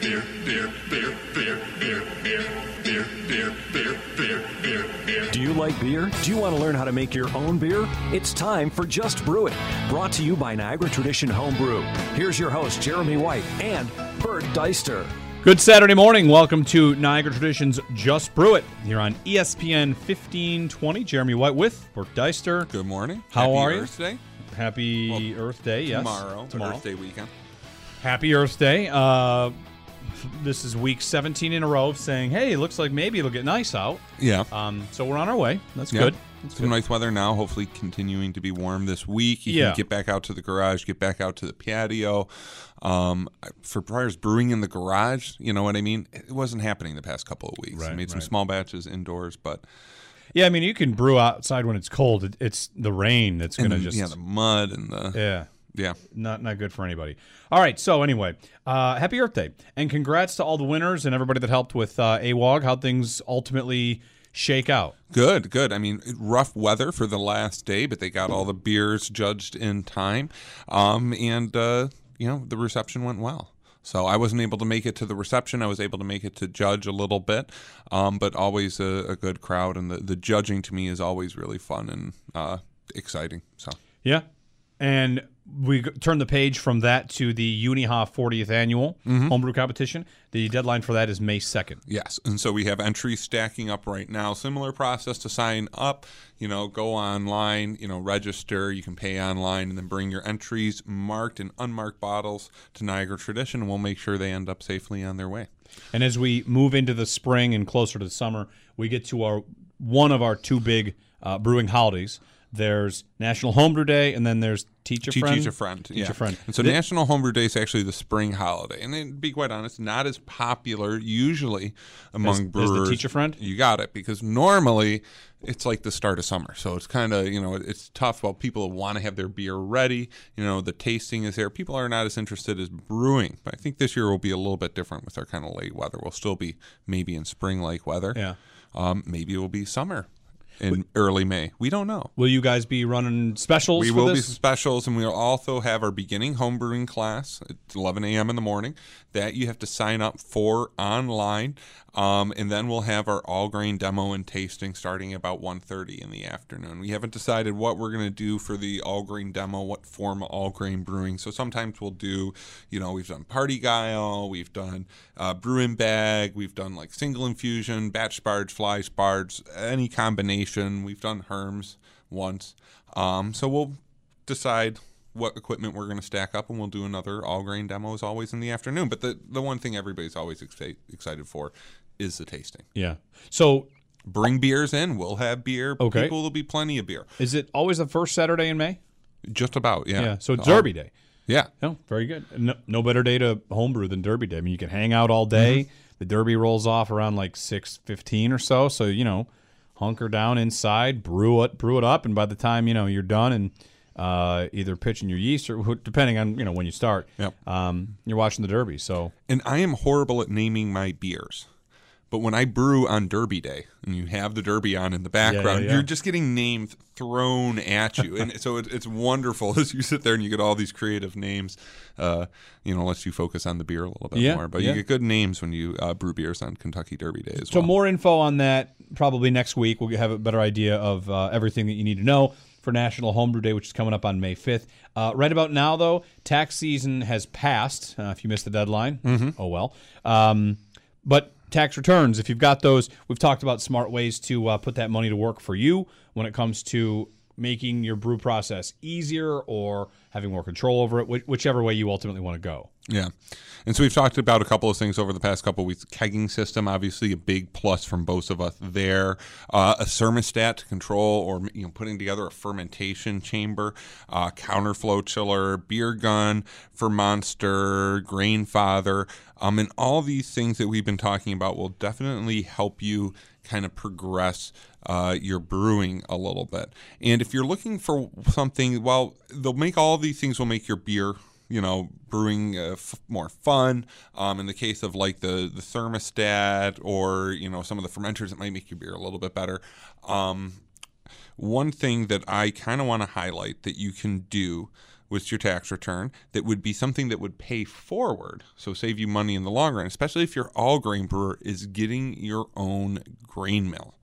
Beer, beer, beer, beer, beer, beer, beer, beer, beer, beer, beer, beer. Do you like beer? Do you want to learn how to make your own beer? It's time for Just Brew It, brought to you by Niagara Tradition Homebrew. Here's your host, Jeremy White and Bert Deister. Good Saturday morning. Welcome to Niagara Traditions Just Brew It here on E ESPN 1520. Jeremy White with Bert Deister. Good morning. How Happy are you? Earth Day. Happy Earth Day, yes. Tomorrow, Tomorrow. Earth Day weekend. Happy Earth Day. Uh, this is week 17 in a row of saying, hey, it looks like maybe it'll get nice out. Yeah. Um, so we're on our way. That's yeah. good. That's Some good. nice weather now. Hopefully, continuing to be warm this week. You Yeah. can get back out to the garage, get back out to the patio. Um, for Briars Brewing in the garage, you know what I mean. It wasn't happening the past couple of weeks. I Right, made some right. small batches indoors, but Yeah, I mean, you can brew outside when it's cold. It's the rain that's going to just. yeah, the mud and the yeah. Yeah. not not good for anybody. All right, so anyway, uh, happy Earth Day and congrats to all the winners and everybody that helped with uh, AWOG. How things ultimately shake out. Good, good. I mean, rough weather for the last day, but they got all the beers judged in time, um, and uh, you know the reception went well. So I wasn't able to make it to the reception. I was able to make it to judge a little bit, um, but always a, a good crowd, and the, the judging to me is always really fun and uh, exciting. So Yeah, and we turn the page from that to the UNYHA 40th annual homebrew competition. The deadline for that is May 2nd. Yes, and so we have entries stacking up right now. Similar process to sign up. You know, go online. You know, register. You can pay online, and then bring your entries, marked and unmarked bottles, to Niagara Tradition, and we'll make sure they end up safely on their way. And as we move into the spring and closer to the summer, we get to our one of our two big uh, brewing holidays. There's National Homebrew Day, and then there's Teach a Teach Friend. Teach a friend. Yeah. friend. And so Th- National Homebrew Day is actually the spring holiday, and to be quite honest, not as popular usually among As- as the brewers. Teach a Friend? You got it because normally it's like the start of summer, so it's kind of you know it's tough. While people want to have their beer ready, you know the tasting is there. People are not as interested as brewing, but I think this year will be a little bit different with our kind of late weather. We'll still be maybe in spring-like weather. Yeah. Um, maybe it will be summer in early May. We don't know. Will you guys be running specials? We will be specials, and we'll also have our beginning homebrewing class at 11 a.m. in the morning. That you have to sign up for online, um, and then we'll have our all grain demo and tasting starting about 1:30 in the afternoon. We haven't decided what we're going to do for the all grain demo, what form of all grain brewing. So sometimes we'll do, you know, we've done parti-gyle, we've done uh, brew in bag, we've done like single infusion, batch sparge, fly sparge, any combination. We've done HERMS once. Um, so we'll decide what equipment we're going to stack up, and we'll do another all grain demo as always in the afternoon. But the the one thing everybody's always exci- excited for is the tasting. Yeah. So Bring beers in. We'll have beer. Okay. People will be plenty of beer. is it always the first Saturday in May? Just about. Yeah. Yeah. So it's Um, Derby Day. Yeah. Oh, very good. No, no better day to homebrew than Derby Day. I mean, you can hang out all day. The Derby rolls off around like six fifteen or so. So you know, hunker down inside, brew it, brew it up, and by the time you know you're done and uh, either pitching your yeast or depending on you know when you start, Yep. um, you're watching the Derby. So And I am horrible at naming my beers. But when I brew on Derby Day and you have the Derby on in the background, yeah. you're just getting names thrown at you. and so it, it's wonderful as you sit there and you get all these creative names. Uh, you know, lets you focus on the beer a little bit Yeah, more. But yeah. you get good names when you uh, brew beers on Kentucky Derby Day as well. So well. more info on that probably next week. We'll have a better idea of uh, everything that you need to know for National Homebrew Day, which is coming up on May 5th. Uh, right about now, though, tax season has passed. Uh, if you missed the deadline, Mm-hmm. oh well. Um, but tax returns, if you've got those, we've talked about smart ways to uh, put that money to work for you when it comes to making your brew process easier or having more control over it, whi- whichever way you ultimately want to go. Yeah. And so we've talked about a couple of things over the past couple of weeks. Kegging system, obviously a big plus from both of us there. Uh, a thermostat to control or you know putting together a fermentation chamber, uh, counterflow chiller, beer gun FermMonster, Grain Father, um, and all these things that we've been talking about will definitely help you kind of progress uh, your brewing a little bit. And if you're looking for something, well, they'll make all these things will make your beer you know, brewing uh, f- more fun. Um, in the case of like the the thermostat or you know some of the fermenters, it might make your beer a little bit better. Um, one thing that I kind of want to highlight that you can do with your tax return that would be something that would pay forward, so save you money in the long run, especially if your all grain brewer is getting your own grain mill.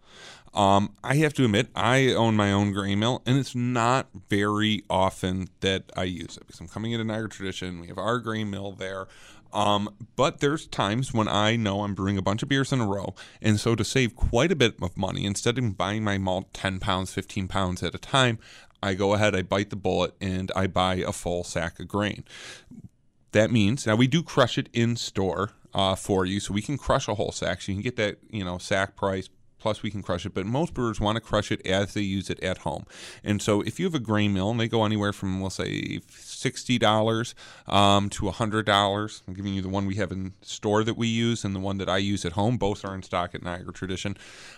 Um, I have to admit, I own my own grain mill, and it's not very often that I use it because I'm coming into Niagara Tradition. We have our grain mill there. Um, but there's times when I know I'm brewing a bunch of beers in a row, and so to save quite a bit of money, instead of buying my malt 10 pounds, 15 pounds at a time, I go ahead, I bite the bullet, and I buy a full sack of grain. That means now we do crush it in store uh, for you, so we can crush a whole sack. So you can get that you know sack price plus we can crush it. But most brewers want to crush it as they use it at home. And so if you have a grain mill and they go anywhere from, we'll say, $60 um, to $100, I'm giving you the one we have in store that we use and the one that I use at home. Both are in stock at Niagara Tradition.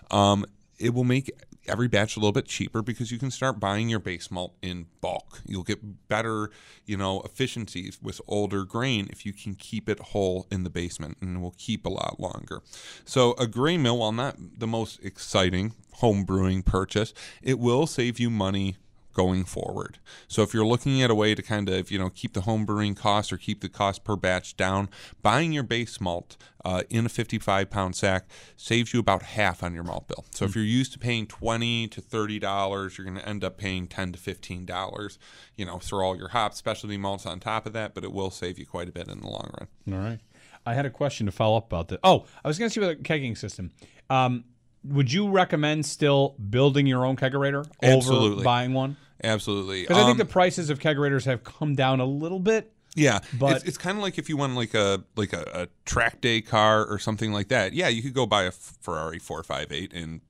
Um, it will make every batch a little bit cheaper because you can start buying your base malt in bulk. You'll get better, you know, efficiencies with older grain if you can keep it whole in the basement and it will keep a lot longer. So a grain mill, while not the most exciting home brewing purchase, it will save you money going forward. So if you're looking at a way to kind of, you know, keep the home brewing costs or keep the cost per batch down, buying your base malt uh, in a 55 pound sack saves you about half on your malt bill. So if you're used to paying 20 to 30 dollars, you're going to end up paying 10 to 15 dollars, you know, throw all your hops, specialty malts on top of that, but it will save you quite a bit in the long run. All right. I had a question to follow up about that. Oh, I was going to see about the kegging system. Um, would you recommend still building your own kegerator over buying one? Absolutely. Because I think Um, the prices of kegerators have come down a little bit. Yeah, But- it's, it's kind of like if you want like a like a, a track day car or something like that. Yeah, you could go buy a Ferrari four five eight and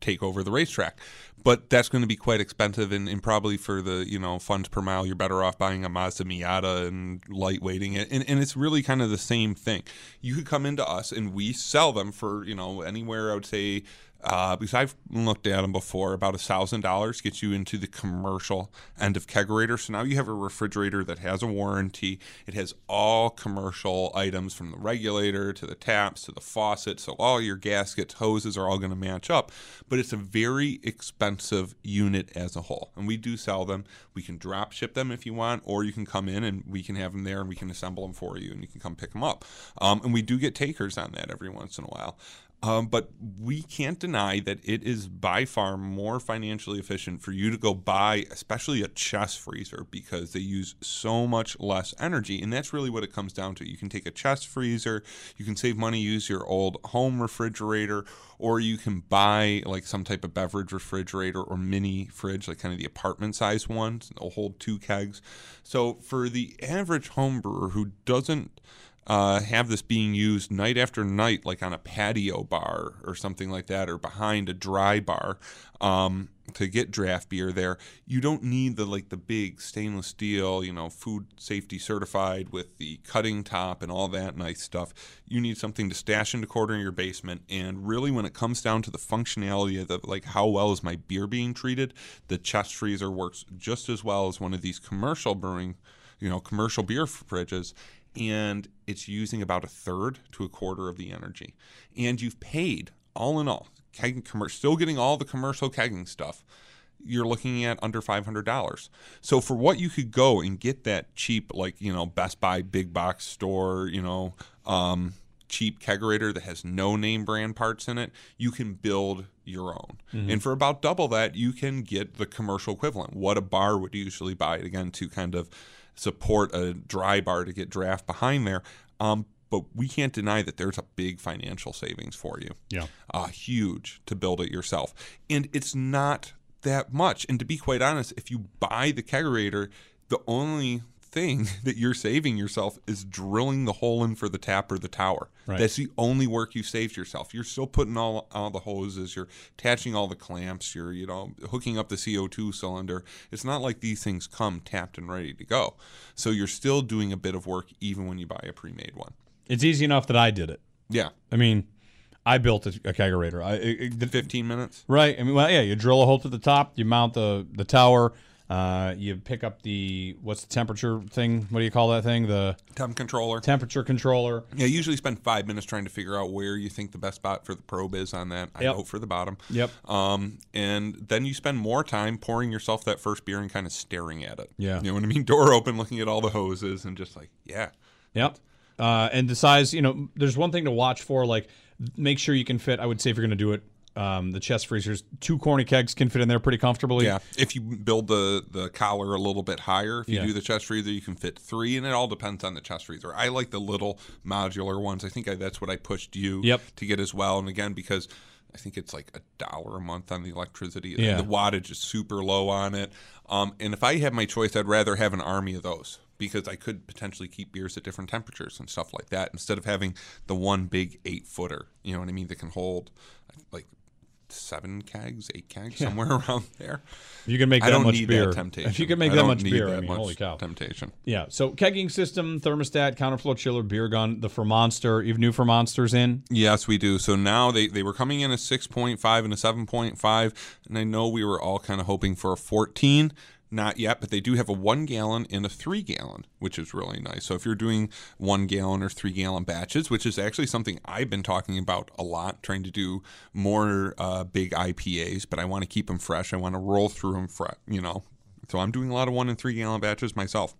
take over the racetrack, but that's going to be quite expensive and, and probably for the you know funds per mile, you're better off buying a Mazda Miata and lightweighting it. And, and it's really kind of the same thing. You could come into us and we sell them for you know anywhere I would say uh, because I've looked at them before, about a thousand dollars gets you into the commercial end of kegerator. So now you have a refrigerator that has a warranty. It has all commercial items from the regulator to the taps to the faucet. So all your gaskets, hoses are all going to match up. But it's a very expensive unit as a whole, and we do sell them. We can drop ship them if you want, or you can come in and we can have them there and we can assemble them for you, and you can come pick them up. Um, and we do get takers on that every once in a while. Um, but we can't deny that it is by far more financially efficient for you to go buy, especially a chest freezer, because they use so much less energy. And that's really what it comes down to. You can take a chest freezer, you can save money, use your old home refrigerator, or you can buy like some type of beverage refrigerator or mini fridge, like kind of the apartment size ones. They'll hold two kegs. So for the average home brewer who doesn't uh, have this being used night after night, like on a patio bar or something like that, or behind a dry bar um, to get draft beer there. You don't need the like the big stainless steel, you know, food safety certified with the cutting top and all that nice stuff. You need something to stash in the corner of your basement. And really, when it comes down to the functionality of the like how well is my beer being treated, the chest freezer works just as well as one of these commercial brewing, you know, commercial beer fridges and it's using about a third to a quarter of the energy. And you've paid all in all, kegging commer- still getting all the commercial kegging stuff. You're looking at under five hundred dollars. So for what you could go and get that cheap, like you know, Best Buy big box store, you know, um, cheap kegerator that has no name brand parts in it, you can build your own. And for about double that, you can get the commercial equivalent. What a bar would usually buy it again to kind of support a dry bar to get draft behind there. Um, but we can't deny that there's a big financial savings for you. Yeah. Uh, huge to build it yourself. And it's not that much. And to be quite honest, if you buy the kegerator, the only thing that you're saving yourself is drilling the hole in for the tap or the tower. Right. That's the only work you saved yourself. You're still putting all all the hoses, you're attaching all the clamps, you're you know hooking up the CO2 cylinder. It's not like these things come tapped and ready to go. So you're still doing a bit of work even when you buy a pre-made one. It's easy enough that I did it. Yeah, I mean, I built a, a kegerator. I, it, it- the- 15 minutes. right. I mean, well, yeah, you drill a hole to the top, you mount the the tower, Uh, you pick up the what's the temperature thing? What do you call that thing? The Temp controller. temperature controller. Yeah, you usually spend five minutes trying to figure out where you think the best spot for the probe is on that. I Yep. vote for the bottom. Yep. Um, and then you spend more time pouring yourself that first beer and kind of staring at it. Yeah. You know what I mean? Door open, looking at all the hoses, and just like, yeah. Yep. Uh, and the size, you know, there's one thing to watch for. Like, make sure you can fit. I would say if you're going to do it, um, the chest freezers, two corny kegs can fit in there pretty comfortably. Yeah, if you build the the collar a little bit higher, if you Yeah. do the chest freezer, you can fit three, and it all depends on the chest freezer. I like the little modular ones. I think I, that's what I pushed you Yep. to get as well. And again, because I think it's like a dollar a month on the electricity. Yeah. The wattage is super low on it. Um, and if I had my choice, I'd rather have an army of those because I could potentially keep beers at different temperatures and stuff like that instead of having the one big eight footer. You know what I mean? That can hold like seven kegs, eight kegs, somewhere around there. If you can make I that don't much need beer. that temptation. If you can make I that much beer, I mean, holy cow. temptation. Yeah. So kegging system, thermostat, counterflow chiller, beer gun, the FermMonster. You've new FermMonsters in. Yes, we do. So now they, they were coming in a 6.5 and a 7.5, and I know we were all kind of hoping for a 14. Not yet, but they do have a one gallon and a three gallon, which is really nice. So if you're doing one gallon or three gallon batches, which is actually something I've been talking about a lot, trying to do more uh, big IPAs, but I want to keep them fresh. I want to roll through them you know. So I'm doing a lot of one and three gallon batches myself.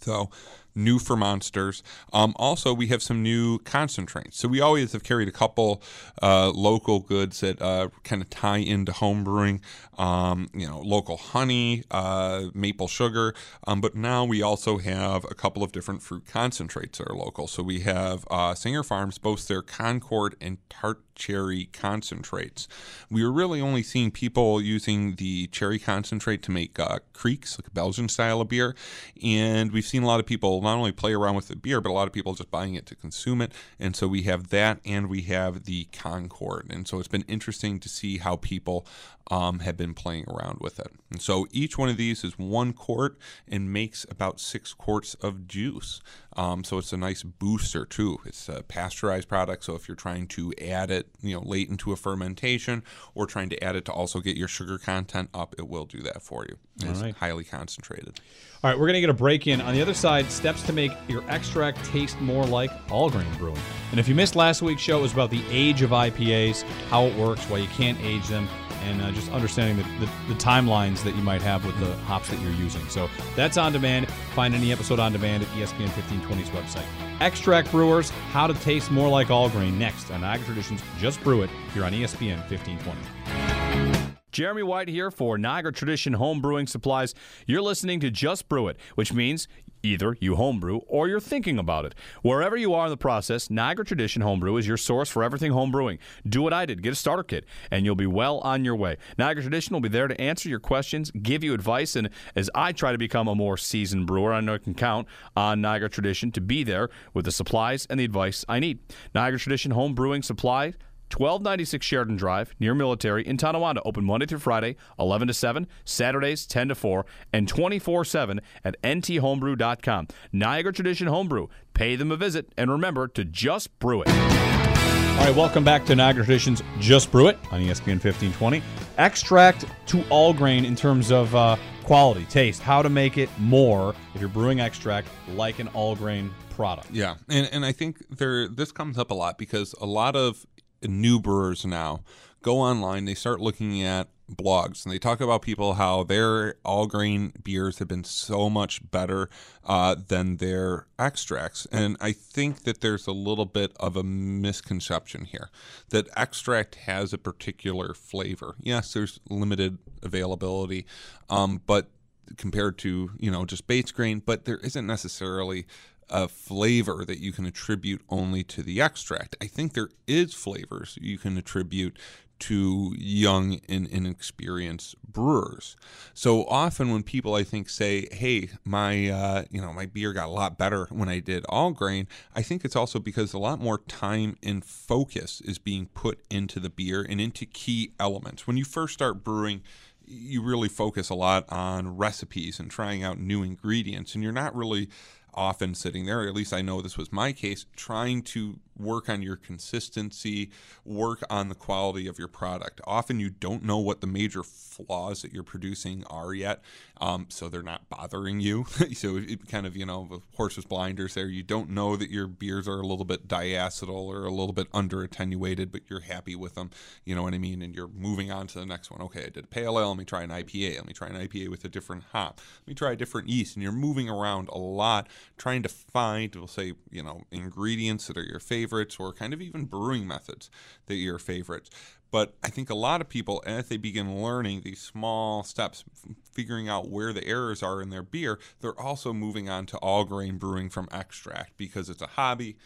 So new FermMonsters. Um, also, we have some new concentrates. So we always have carried a couple uh, local goods that uh, kind of tie into home brewing. Um, you know, local honey, uh, maple sugar. Um, but now we also have a couple of different fruit concentrates that are local. So we have uh, Singer Farms both their Concord and Tart cherry concentrates. We were really only seeing people using the cherry concentrate to make uh, krieks, like a Belgian style of beer. And we've seen a lot of people not only play around with the beer, but a lot of people just buying it to consume it. And so we have that and we have the Concord. And so it's been interesting to see how people um, have been playing around with it. And so each one of these is one quart and makes about six quarts of juice. Um, so it's a nice booster too. It's a pasteurized product, so if you're trying to add it, you know, late into a fermentation or trying to add it to also get your sugar content up, it will do that for you. It's right. highly concentrated. All right, we're going to get a break in. On the other side, steps to make your extract taste more like all grain brewing. And if you missed last week's show, it was about the age of IPAs, how it works, why you can't age them, and uh, just understanding the, the, the timelines that you might have with the hops that you're using. So that's on demand. Find any episode on demand at ESPN 1520's website. Extract Brewers, how to taste more like all grain, next on Niagara Traditions Just Brew It here on ESPN 1520. Jeremy White here for Niagara Tradition Home Brewing Supplies. You're listening to Just Brew It, which means either you homebrew or you're thinking about it. Wherever you are in the process, Niagara Tradition Homebrew is your source for everything homebrewing. Do what I did, get a starter kit, and you'll be well on your way. Niagara Tradition will be there to answer your questions, give you advice, and as I try to become a more seasoned brewer, I know I can count on Niagara Tradition to be there with the supplies and the advice I need. Niagara Tradition Home Brewing Supply 1296 Sheridan Drive, near Military in Tonawanda. Open Monday through Friday, 11 to 7, Saturdays 10 to 4, and 24 7 at nthomebrew.com. Niagara Tradition Homebrew. Pay them a visit, and remember to just brew it. All right, welcome back to Niagara Traditions Just Brew It on ESPN 1520. Extract to all grain in terms of uh, quality, taste, how to make it more if you're brewing extract like an all grain product. Yeah, and and I think there this comes up a lot because a lot of new brewers now go online, they start looking at blogs, and they talk about people how their all grain beers have been so much better uh, than their extracts, and I think that there's a little bit of a misconception here that extract has a particular flavor. Yes, there's limited availability, um, but compared to you know just base grain, but there isn't necessarily a flavor that you can attribute only to the extract. I think there is flavors you can attribute to young and inexperienced brewers. So often when people I think say, "Hey, my uh, you know my beer got a lot better when I did all grain," I think it's also because a lot more time and focus is being put into the beer and into key elements. When you first start brewing, you really focus a lot on recipes and trying out new ingredients, and you're not really often sitting there, at least I know this was my case, trying to work on your consistency, work on the quality of your product. Often you don't know what the major flaws that you're producing are yet, um, so they're not bothering you. so it kind of, you know, horse with blinders there. You don't know that your beers are a little bit diacetyl or a little bit under attenuated, but you're happy with them. You know what I mean? And you're moving on to the next one. Okay, I did a pale ale. Let me try an IPA. Let me try an IPA with a different hop. Let me try a different yeast. And you're moving around a lot, trying to find, we'll say, you know, ingredients that are your favorites or kind of even brewing methods that you're your favorites. But I think a lot of people, as they begin learning these small steps, figuring out where the errors are in their beer, they're also moving on to all grain brewing from extract because it's a hobby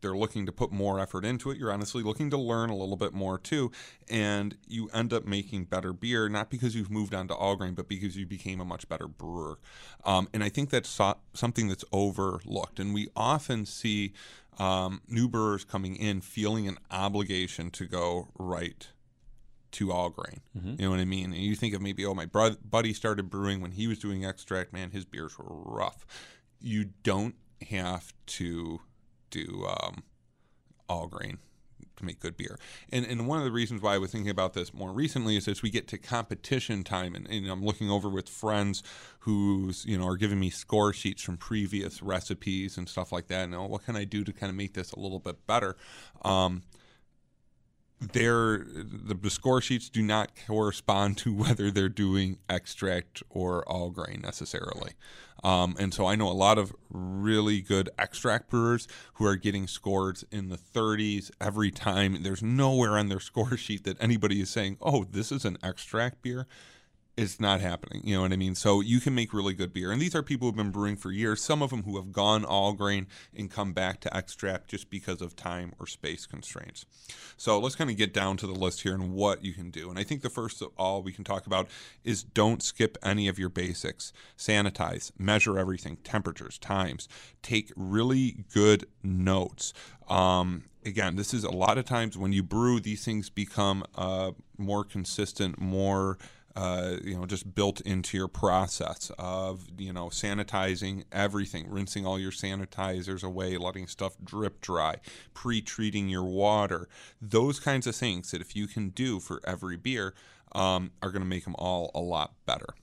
they're looking to put more effort into it. You're honestly looking to learn a little bit more too, and you end up making better beer not because you've moved on to all grain, but because you became a much better brewer. Um, and I think that's so- something that's overlooked, and we often see um, new brewers coming in feeling an obligation to go right to all grain. Mm-hmm. You know what I mean? And you think of maybe, oh, my bro- buddy started brewing when he was doing extract. Man, his beers were rough. You don't have to do um, all grain to make good beer. And and one of the reasons why I was thinking about this more recently is as we get to competition time, and, and I'm looking over with friends who's you know are giving me score sheets from previous recipes and stuff like that. And oh, what can I do to kind of make this a little bit better? Um, their the, the score sheets do not correspond to whether they're doing extract or all grain necessarily. Um, and so I know a lot of really good extract brewers who are getting scores in the 30s every time. There's nowhere on their score sheet that anybody is saying, "Oh, this is an extract beer." It's not happening. You know what I mean? So you can make really good beer. And these are people who've been brewing for years, some of them who have gone all grain and come back to extract just because of time or space constraints. So let's kind of get down to the list here and what you can do. And I think the first of all we can talk about is don't skip any of your basics. Sanitize, measure everything, temperatures, times, take really good notes. Um, again, this is a lot of times when you brew, these things become uh, more consistent, more uh, you know, just built into your process of, you know, sanitizing everything, rinsing all your sanitizers away, letting stuff drip dry, pre treating your water. Those kinds of things that if you can do for every beer um, are going to make them all a lot better.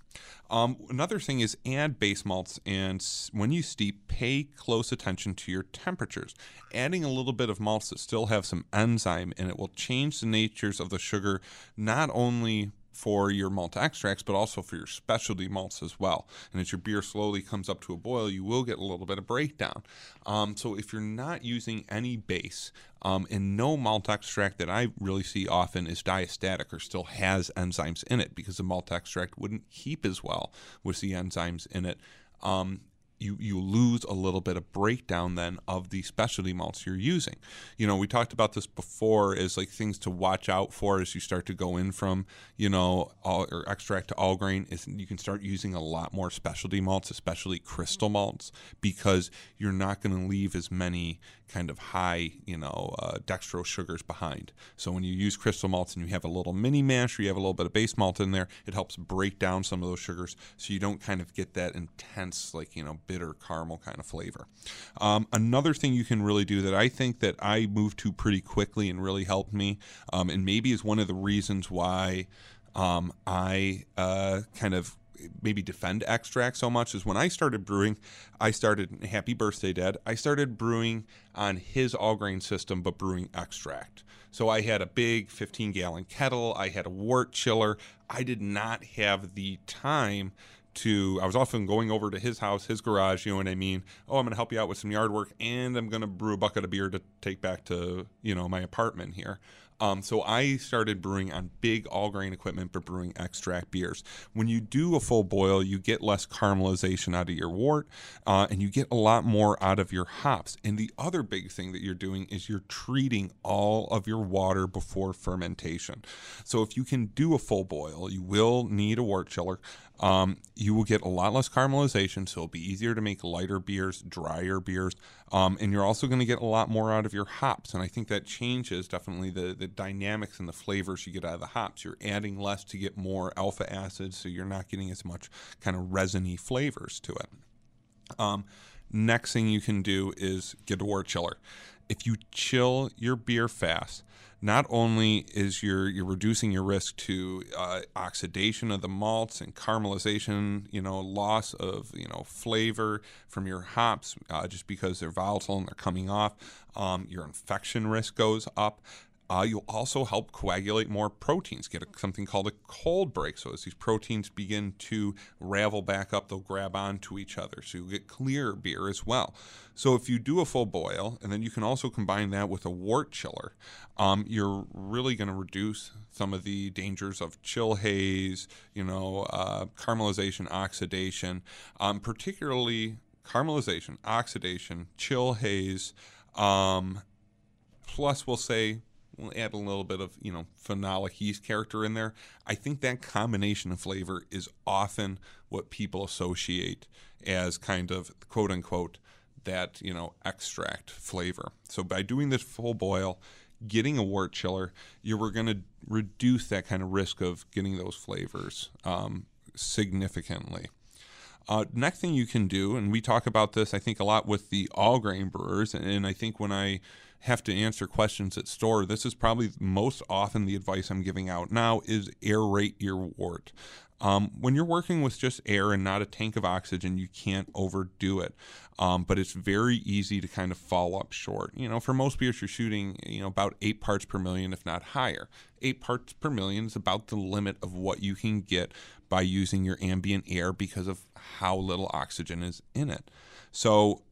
Um, another thing is add base malts, and when you steep, pay close attention to your temperatures. Adding a little bit of malts that still have some enzyme and it will change the natures of the sugar, not only for your malt extracts, but also for your specialty malts as well. And as your beer slowly comes up to a boil, you will get a little bit of breakdown. Um, so if you're not using any base, um, and no malt extract that I really see often is diastatic or still has enzymes in it because the malt extract wouldn't keep as well with the enzymes in it. Um, you you lose a little bit of breakdown then of the specialty malts you're using. You know, we talked about this before as like things to watch out for as you start to go in from, you know, all or extract to all grain is you can start using a lot more specialty malts, especially crystal malts because you're not going to leave as many kind of high, you know, uh, dextrose sugars behind. So when you use crystal malts and you have a little mini mash or you have a little bit of base malt in there, it helps break down some of those sugars so you don't kind of get that intense, like, you know, bitter caramel kind of flavor. Um, another thing you can really do that I think that I moved to pretty quickly and really helped me, um, and maybe is one of the reasons why um, I uh, kind of maybe defend extract so much is when I started brewing, I started Happy Birthday Dad. I started brewing on his all grain system, but brewing extract. So I had a big 15 gallon kettle. I had a wort chiller. I did not have the time to I was often going over to his house, his garage, you know what I mean? Oh, I'm to help you out with some yard work and I'm to brew a bucket of beer to take back to, you know, my apartment here. Um, so I started brewing on big all grain equipment, for brewing extract beers. When you do a full boil, you get less caramelization out of your wort, uh, and you get a lot more out of your hops. And the other big thing that you're doing is you're treating all of your water before fermentation. So if you can do a full boil, you will need a wort chiller. Um, you will get a lot less caramelization, so it'll be easier to make lighter beers, drier beers, um, and you're also going to get a lot more out of your hops. And I think that changes definitely the, the dynamics and the flavors you get out of the hops. You're adding less to get more alpha acid, so you're not getting as much kind of resiny flavors to it. Um, next thing you can do is get a wort chiller if you chill your beer fast, not only is you're you're reducing your risk to uh, oxidation of the malts and caramelization, you know, loss of you know flavor from your hops uh, just because they're volatile and they're coming off. Um, your infection risk goes up. Uh, you'll also help coagulate more proteins, get a, something called a cold break. So as these proteins begin to ravel back up, they'll grab onto each other. So you'll get clear beer as well. So if you do a full boil, and then you can also combine that with a wort chiller, um, you're really going to reduce some of the dangers of chill haze, you know, uh, caramelization, oxidation, um, particularly caramelization, oxidation, chill haze. Um, plus, we'll say add a little bit of you know phenolic yeast character in there. I think that combination of flavor is often what people associate as kind of quote unquote that you know extract flavor. So by doing this full boil, getting a wort chiller, you were going to reduce that kind of risk of getting those flavors um, significantly. Uh, next thing you can do, and we talk about this, I think, a lot with the all grain brewers, and I think when I have to answer questions at store, this is probably most often the advice I'm giving out now is aerate your wort. Um, when you're working with just air and not a tank of oxygen, you can't overdo it. Um, but it's very easy to kind of fall up short. You know, for most beers, you're shooting, you know, about eight parts per million, if not higher. Eight parts per million is about the limit of what you can get by using your ambient air because of how little oxygen is in it. So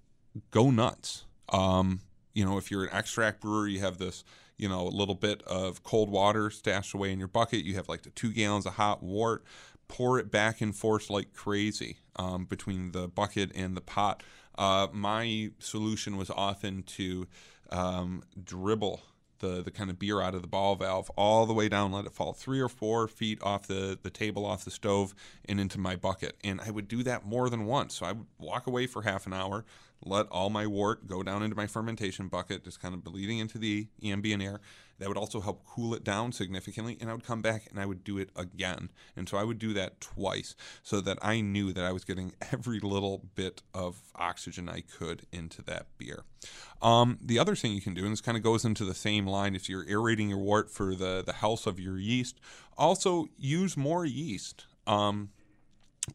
go nuts. Um, you know, if you're an extract brewer, you have this, you know, a little bit of cold water stashed away in your bucket. You have like the two gallons of hot wort pour it back and forth like crazy um, between the bucket and the pot. Uh, my solution was often to um, dribble the, the kind of beer out of the ball valve all the way down, let it fall three or four feet off the, the table, off the stove, and into my bucket. And I would do that more than once. So I would walk away for half an hour, let all my wort go down into my fermentation bucket, just kind of bleeding into the ambient air. That would also help cool it down significantly. And I would come back and I would do it again. And so I would do that twice so that I knew that I was getting every little bit of oxygen I could into that beer. Um, the other thing you can do, and this kind of goes into the same line, if you're aerating your wort for the, the health of your yeast, also use more yeast. Um,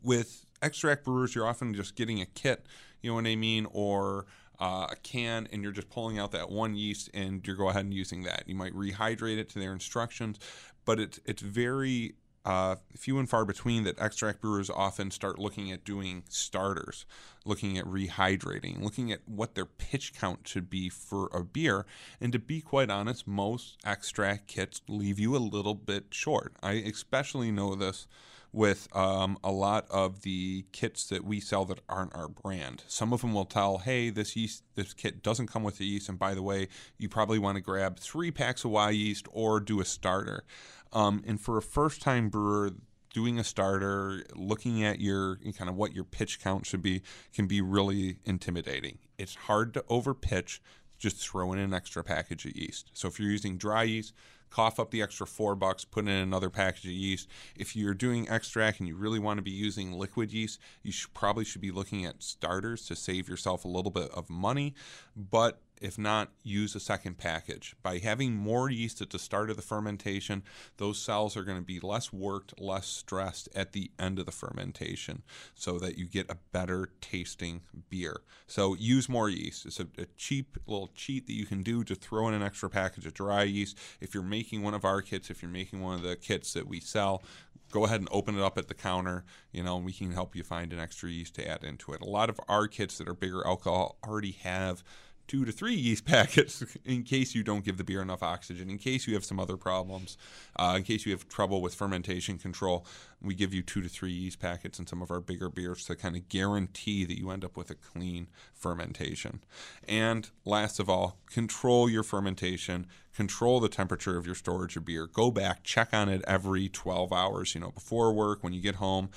with extract brewers, you're often just getting a kit, you know what I mean, or uh, a can, and you're just pulling out that one yeast, and you're go ahead and using that. You might rehydrate it to their instructions, but it's it's very uh, few and far between that extract brewers often start looking at doing starters, looking at rehydrating, looking at what their pitch count should be for a beer. And to be quite honest, most extract kits leave you a little bit short. I especially know this with um, a lot of the kits that we sell that aren't our brand. Some of them will tell, "Hey, this yeast, this kit doesn't come with the yeast, and by the way, you probably want to grab three packs of yeast or do a starter." Um, and for a first-time brewer, doing a starter, looking at your kind of what your pitch count should be, can be really intimidating. It's hard to overpitch. Just throw in an extra package of yeast. So if you're using dry yeast, cough up the extra four bucks, put in another package of yeast. If you're doing extract and you really want to be using liquid yeast, you should, probably should be looking at starters to save yourself a little bit of money. But if not, use a second package. By having more yeast at the start of the fermentation, those cells are going to be less worked, less stressed at the end of the fermentation so that you get a better tasting beer. So use more yeast. It's a, a cheap little cheat that you can do to throw in an extra package of dry yeast. If you're making one of our kits, if you're making one of the kits that we sell, go ahead and open it up at the counter. You know, and we can help you find an extra yeast to add into it. A lot of our kits that are bigger alcohol already have two to three yeast packets in case you don't give the beer enough oxygen, in case you have some other problems, uh, in case you have trouble with fermentation control. We give you two to three yeast packets in some of our bigger beers to kind of guarantee that you end up with a clean fermentation. And last of all, control your fermentation, control the temperature of your storage of beer. Go back, check on it every 12 hours, you know, before work, when you get home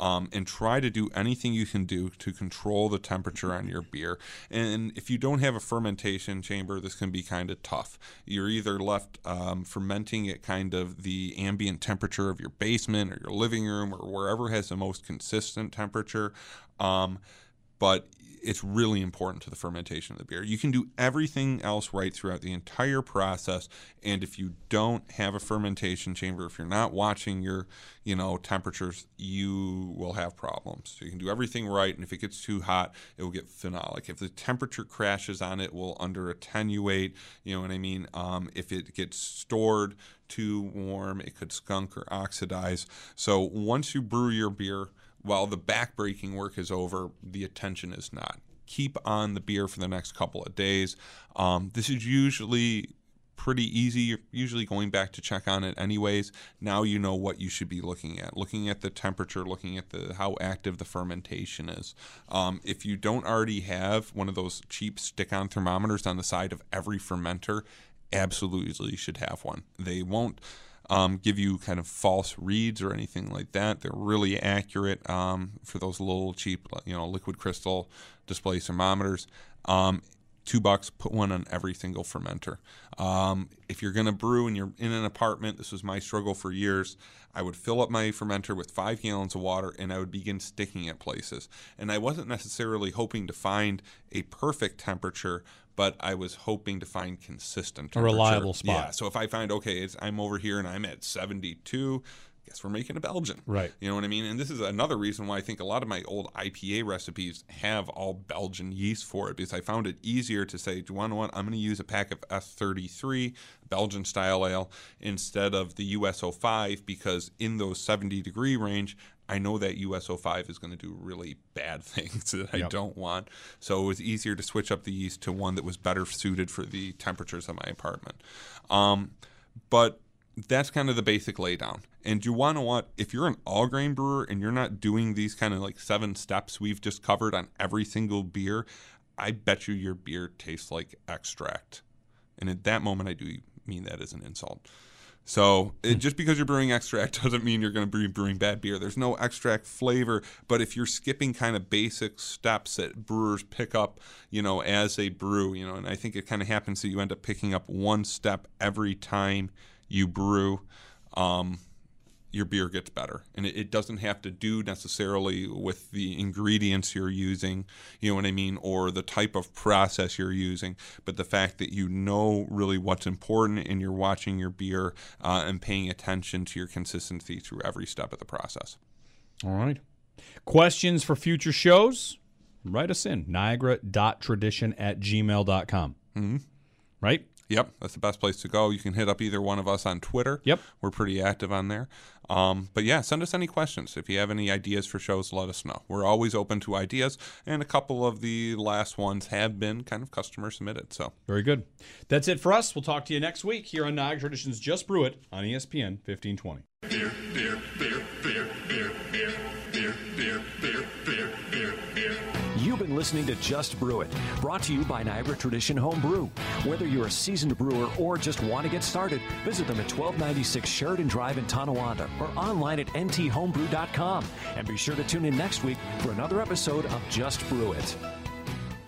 um, and try to do anything you can do to control the temperature on your beer. And if you don't have a fermentation chamber, this can be kind of tough. You're either left um, fermenting at kind of the ambient temperature of your basement or your living room or wherever has the most consistent temperature. Um, but it's really important to the fermentation of the beer. You can do everything else right throughout the entire process, and if you don't have a fermentation chamber, if you're not watching your, you know, temperatures, you will have problems. So you can do everything right, and if it gets too hot, it will get phenolic. If the temperature crashes on it, it will under attenuate. You know what I mean? Um, if it gets stored too warm, it could skunk or oxidize. So once you brew your beer, while the backbreaking work is over, the attention is not. Keep on the beer for the next couple of days. Um, this is usually pretty easy. You're usually going back to check on it anyways. Now you know what you should be looking at. Looking at the temperature, looking at the how active the fermentation is. Um, if you don't already have one of those cheap stick-on thermometers on the side of every fermenter, absolutely should have one. They won't um, give you kind of false reads or anything like that. They're really accurate um, for those little cheap, you know, liquid crystal display thermometers. Um, two bucks, put one on every single fermenter. Um, if you're going to brew and you're in an apartment, this was my struggle for years. I would fill up my fermenter with five gallons of water and I would begin sticking at places. And I wasn't necessarily hoping to find a perfect temperature, but I was hoping to find consistent A reliable spot. Yeah. So if I find okay, it's, I'm over here and I'm at 72, guess we're making a Belgian. Right. You know what I mean? And this is another reason why I think a lot of my old IPA recipes have all Belgian yeast for it because I found it easier to say, do you want to what? I'm going to use a pack of S33 Belgian style ale instead of the US-05 because in those 70 degree range, I know that US-05 is going to do really bad things that I Yep. don't want. So it was easier to switch up the yeast to one that was better suited for the temperatures of my apartment. Um, but that's kind of the basic laydown. And you want to want If you're an all grain brewer and you're not doing these kind of like seven steps we've just covered on every single beer, I bet you your beer tastes like extract. And at that moment, I do mean that as an insult. So it, just because you're brewing extract doesn't mean you're going to be brewing bad beer. There's no extract flavor, but if you're skipping kind of basic steps that brewers pick up, you know, as they brew, you know, and I think it kind of happens that you end up picking up one step every time you brew. Um, your beer gets better. And it, it doesn't have to do necessarily with the ingredients you're using, you know what I mean, or the type of process you're using, but the fact that you know really what's important and you're watching your beer uh, and paying attention to your consistency through every step of the process. All right. Questions for future shows? Write us in niagara.tradition at gmail.com. Mm-hmm. Right? Yep, that's the best place to go. You can hit up either one of us on Twitter. Yep. We're pretty active on there. Um, but yeah, send us any questions. If you have any ideas for shows, let us know. We're always open to ideas, and a couple of the last ones have been kind of customer submitted. So Very good. That's it for us. We'll talk to you next week here on Niagara Traditions Just Brew It on ESPN 1520. beer, beer, beer, beer, listening to Just Brew It, brought to you by Niagara Tradition Home Brew. Whether you're a seasoned brewer or just want to get started, visit them at 1296 Sheridan Drive in Tonawanda or online at nthomebrew.com. And be sure to tune in next week for another episode of Just Brew It.